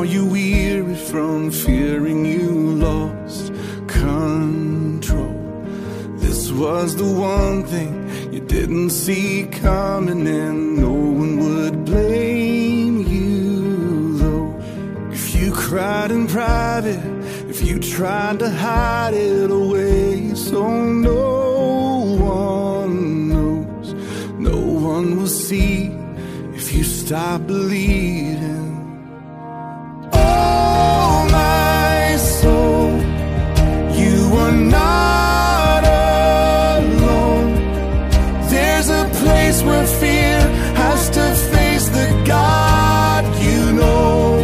Are you weary from fearing you lost control? This was the one thing you didn't see coming, and no one would blame you, though. If you cried in private, if you tried to hide it away, so no one knows, no one will see if you stop believing. There's a place where fear has to face the God you know.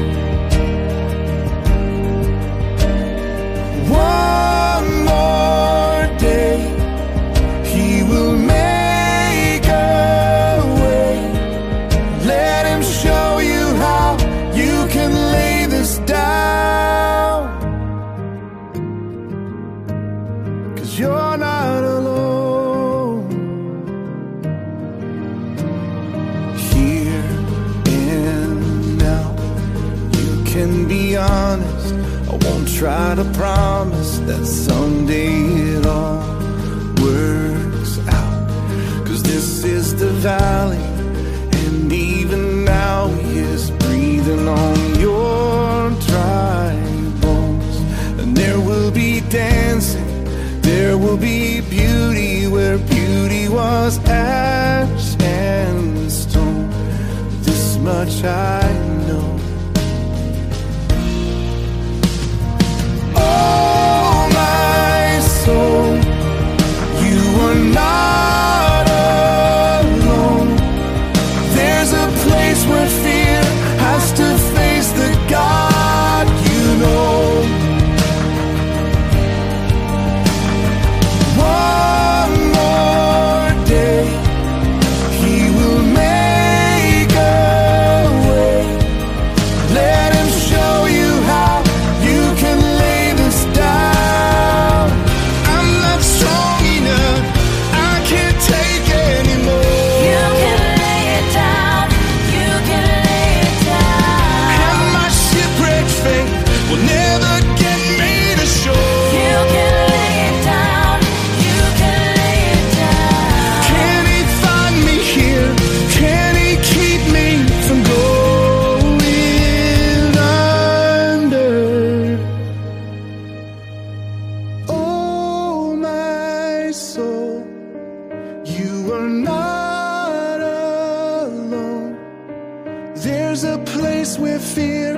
One more day, He will make a way. Let Him show you how you can lay this down. Cause you're not can be honest. I won't try to promise that someday it all works out. Cause this is the valley, and even now he is breathing on your dry bones. And there will be dancing, there will be beauty where beauty was ash and stone. This much I know. Are not There's a place where fear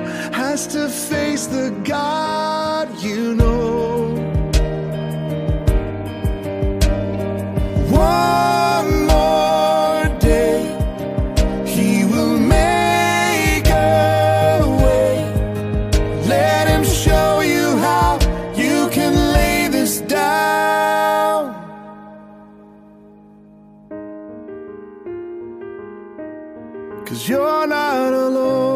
has to face the God you know. One more day, He will make a way. Let Him show you how you can lay this down. Cause you're not alone.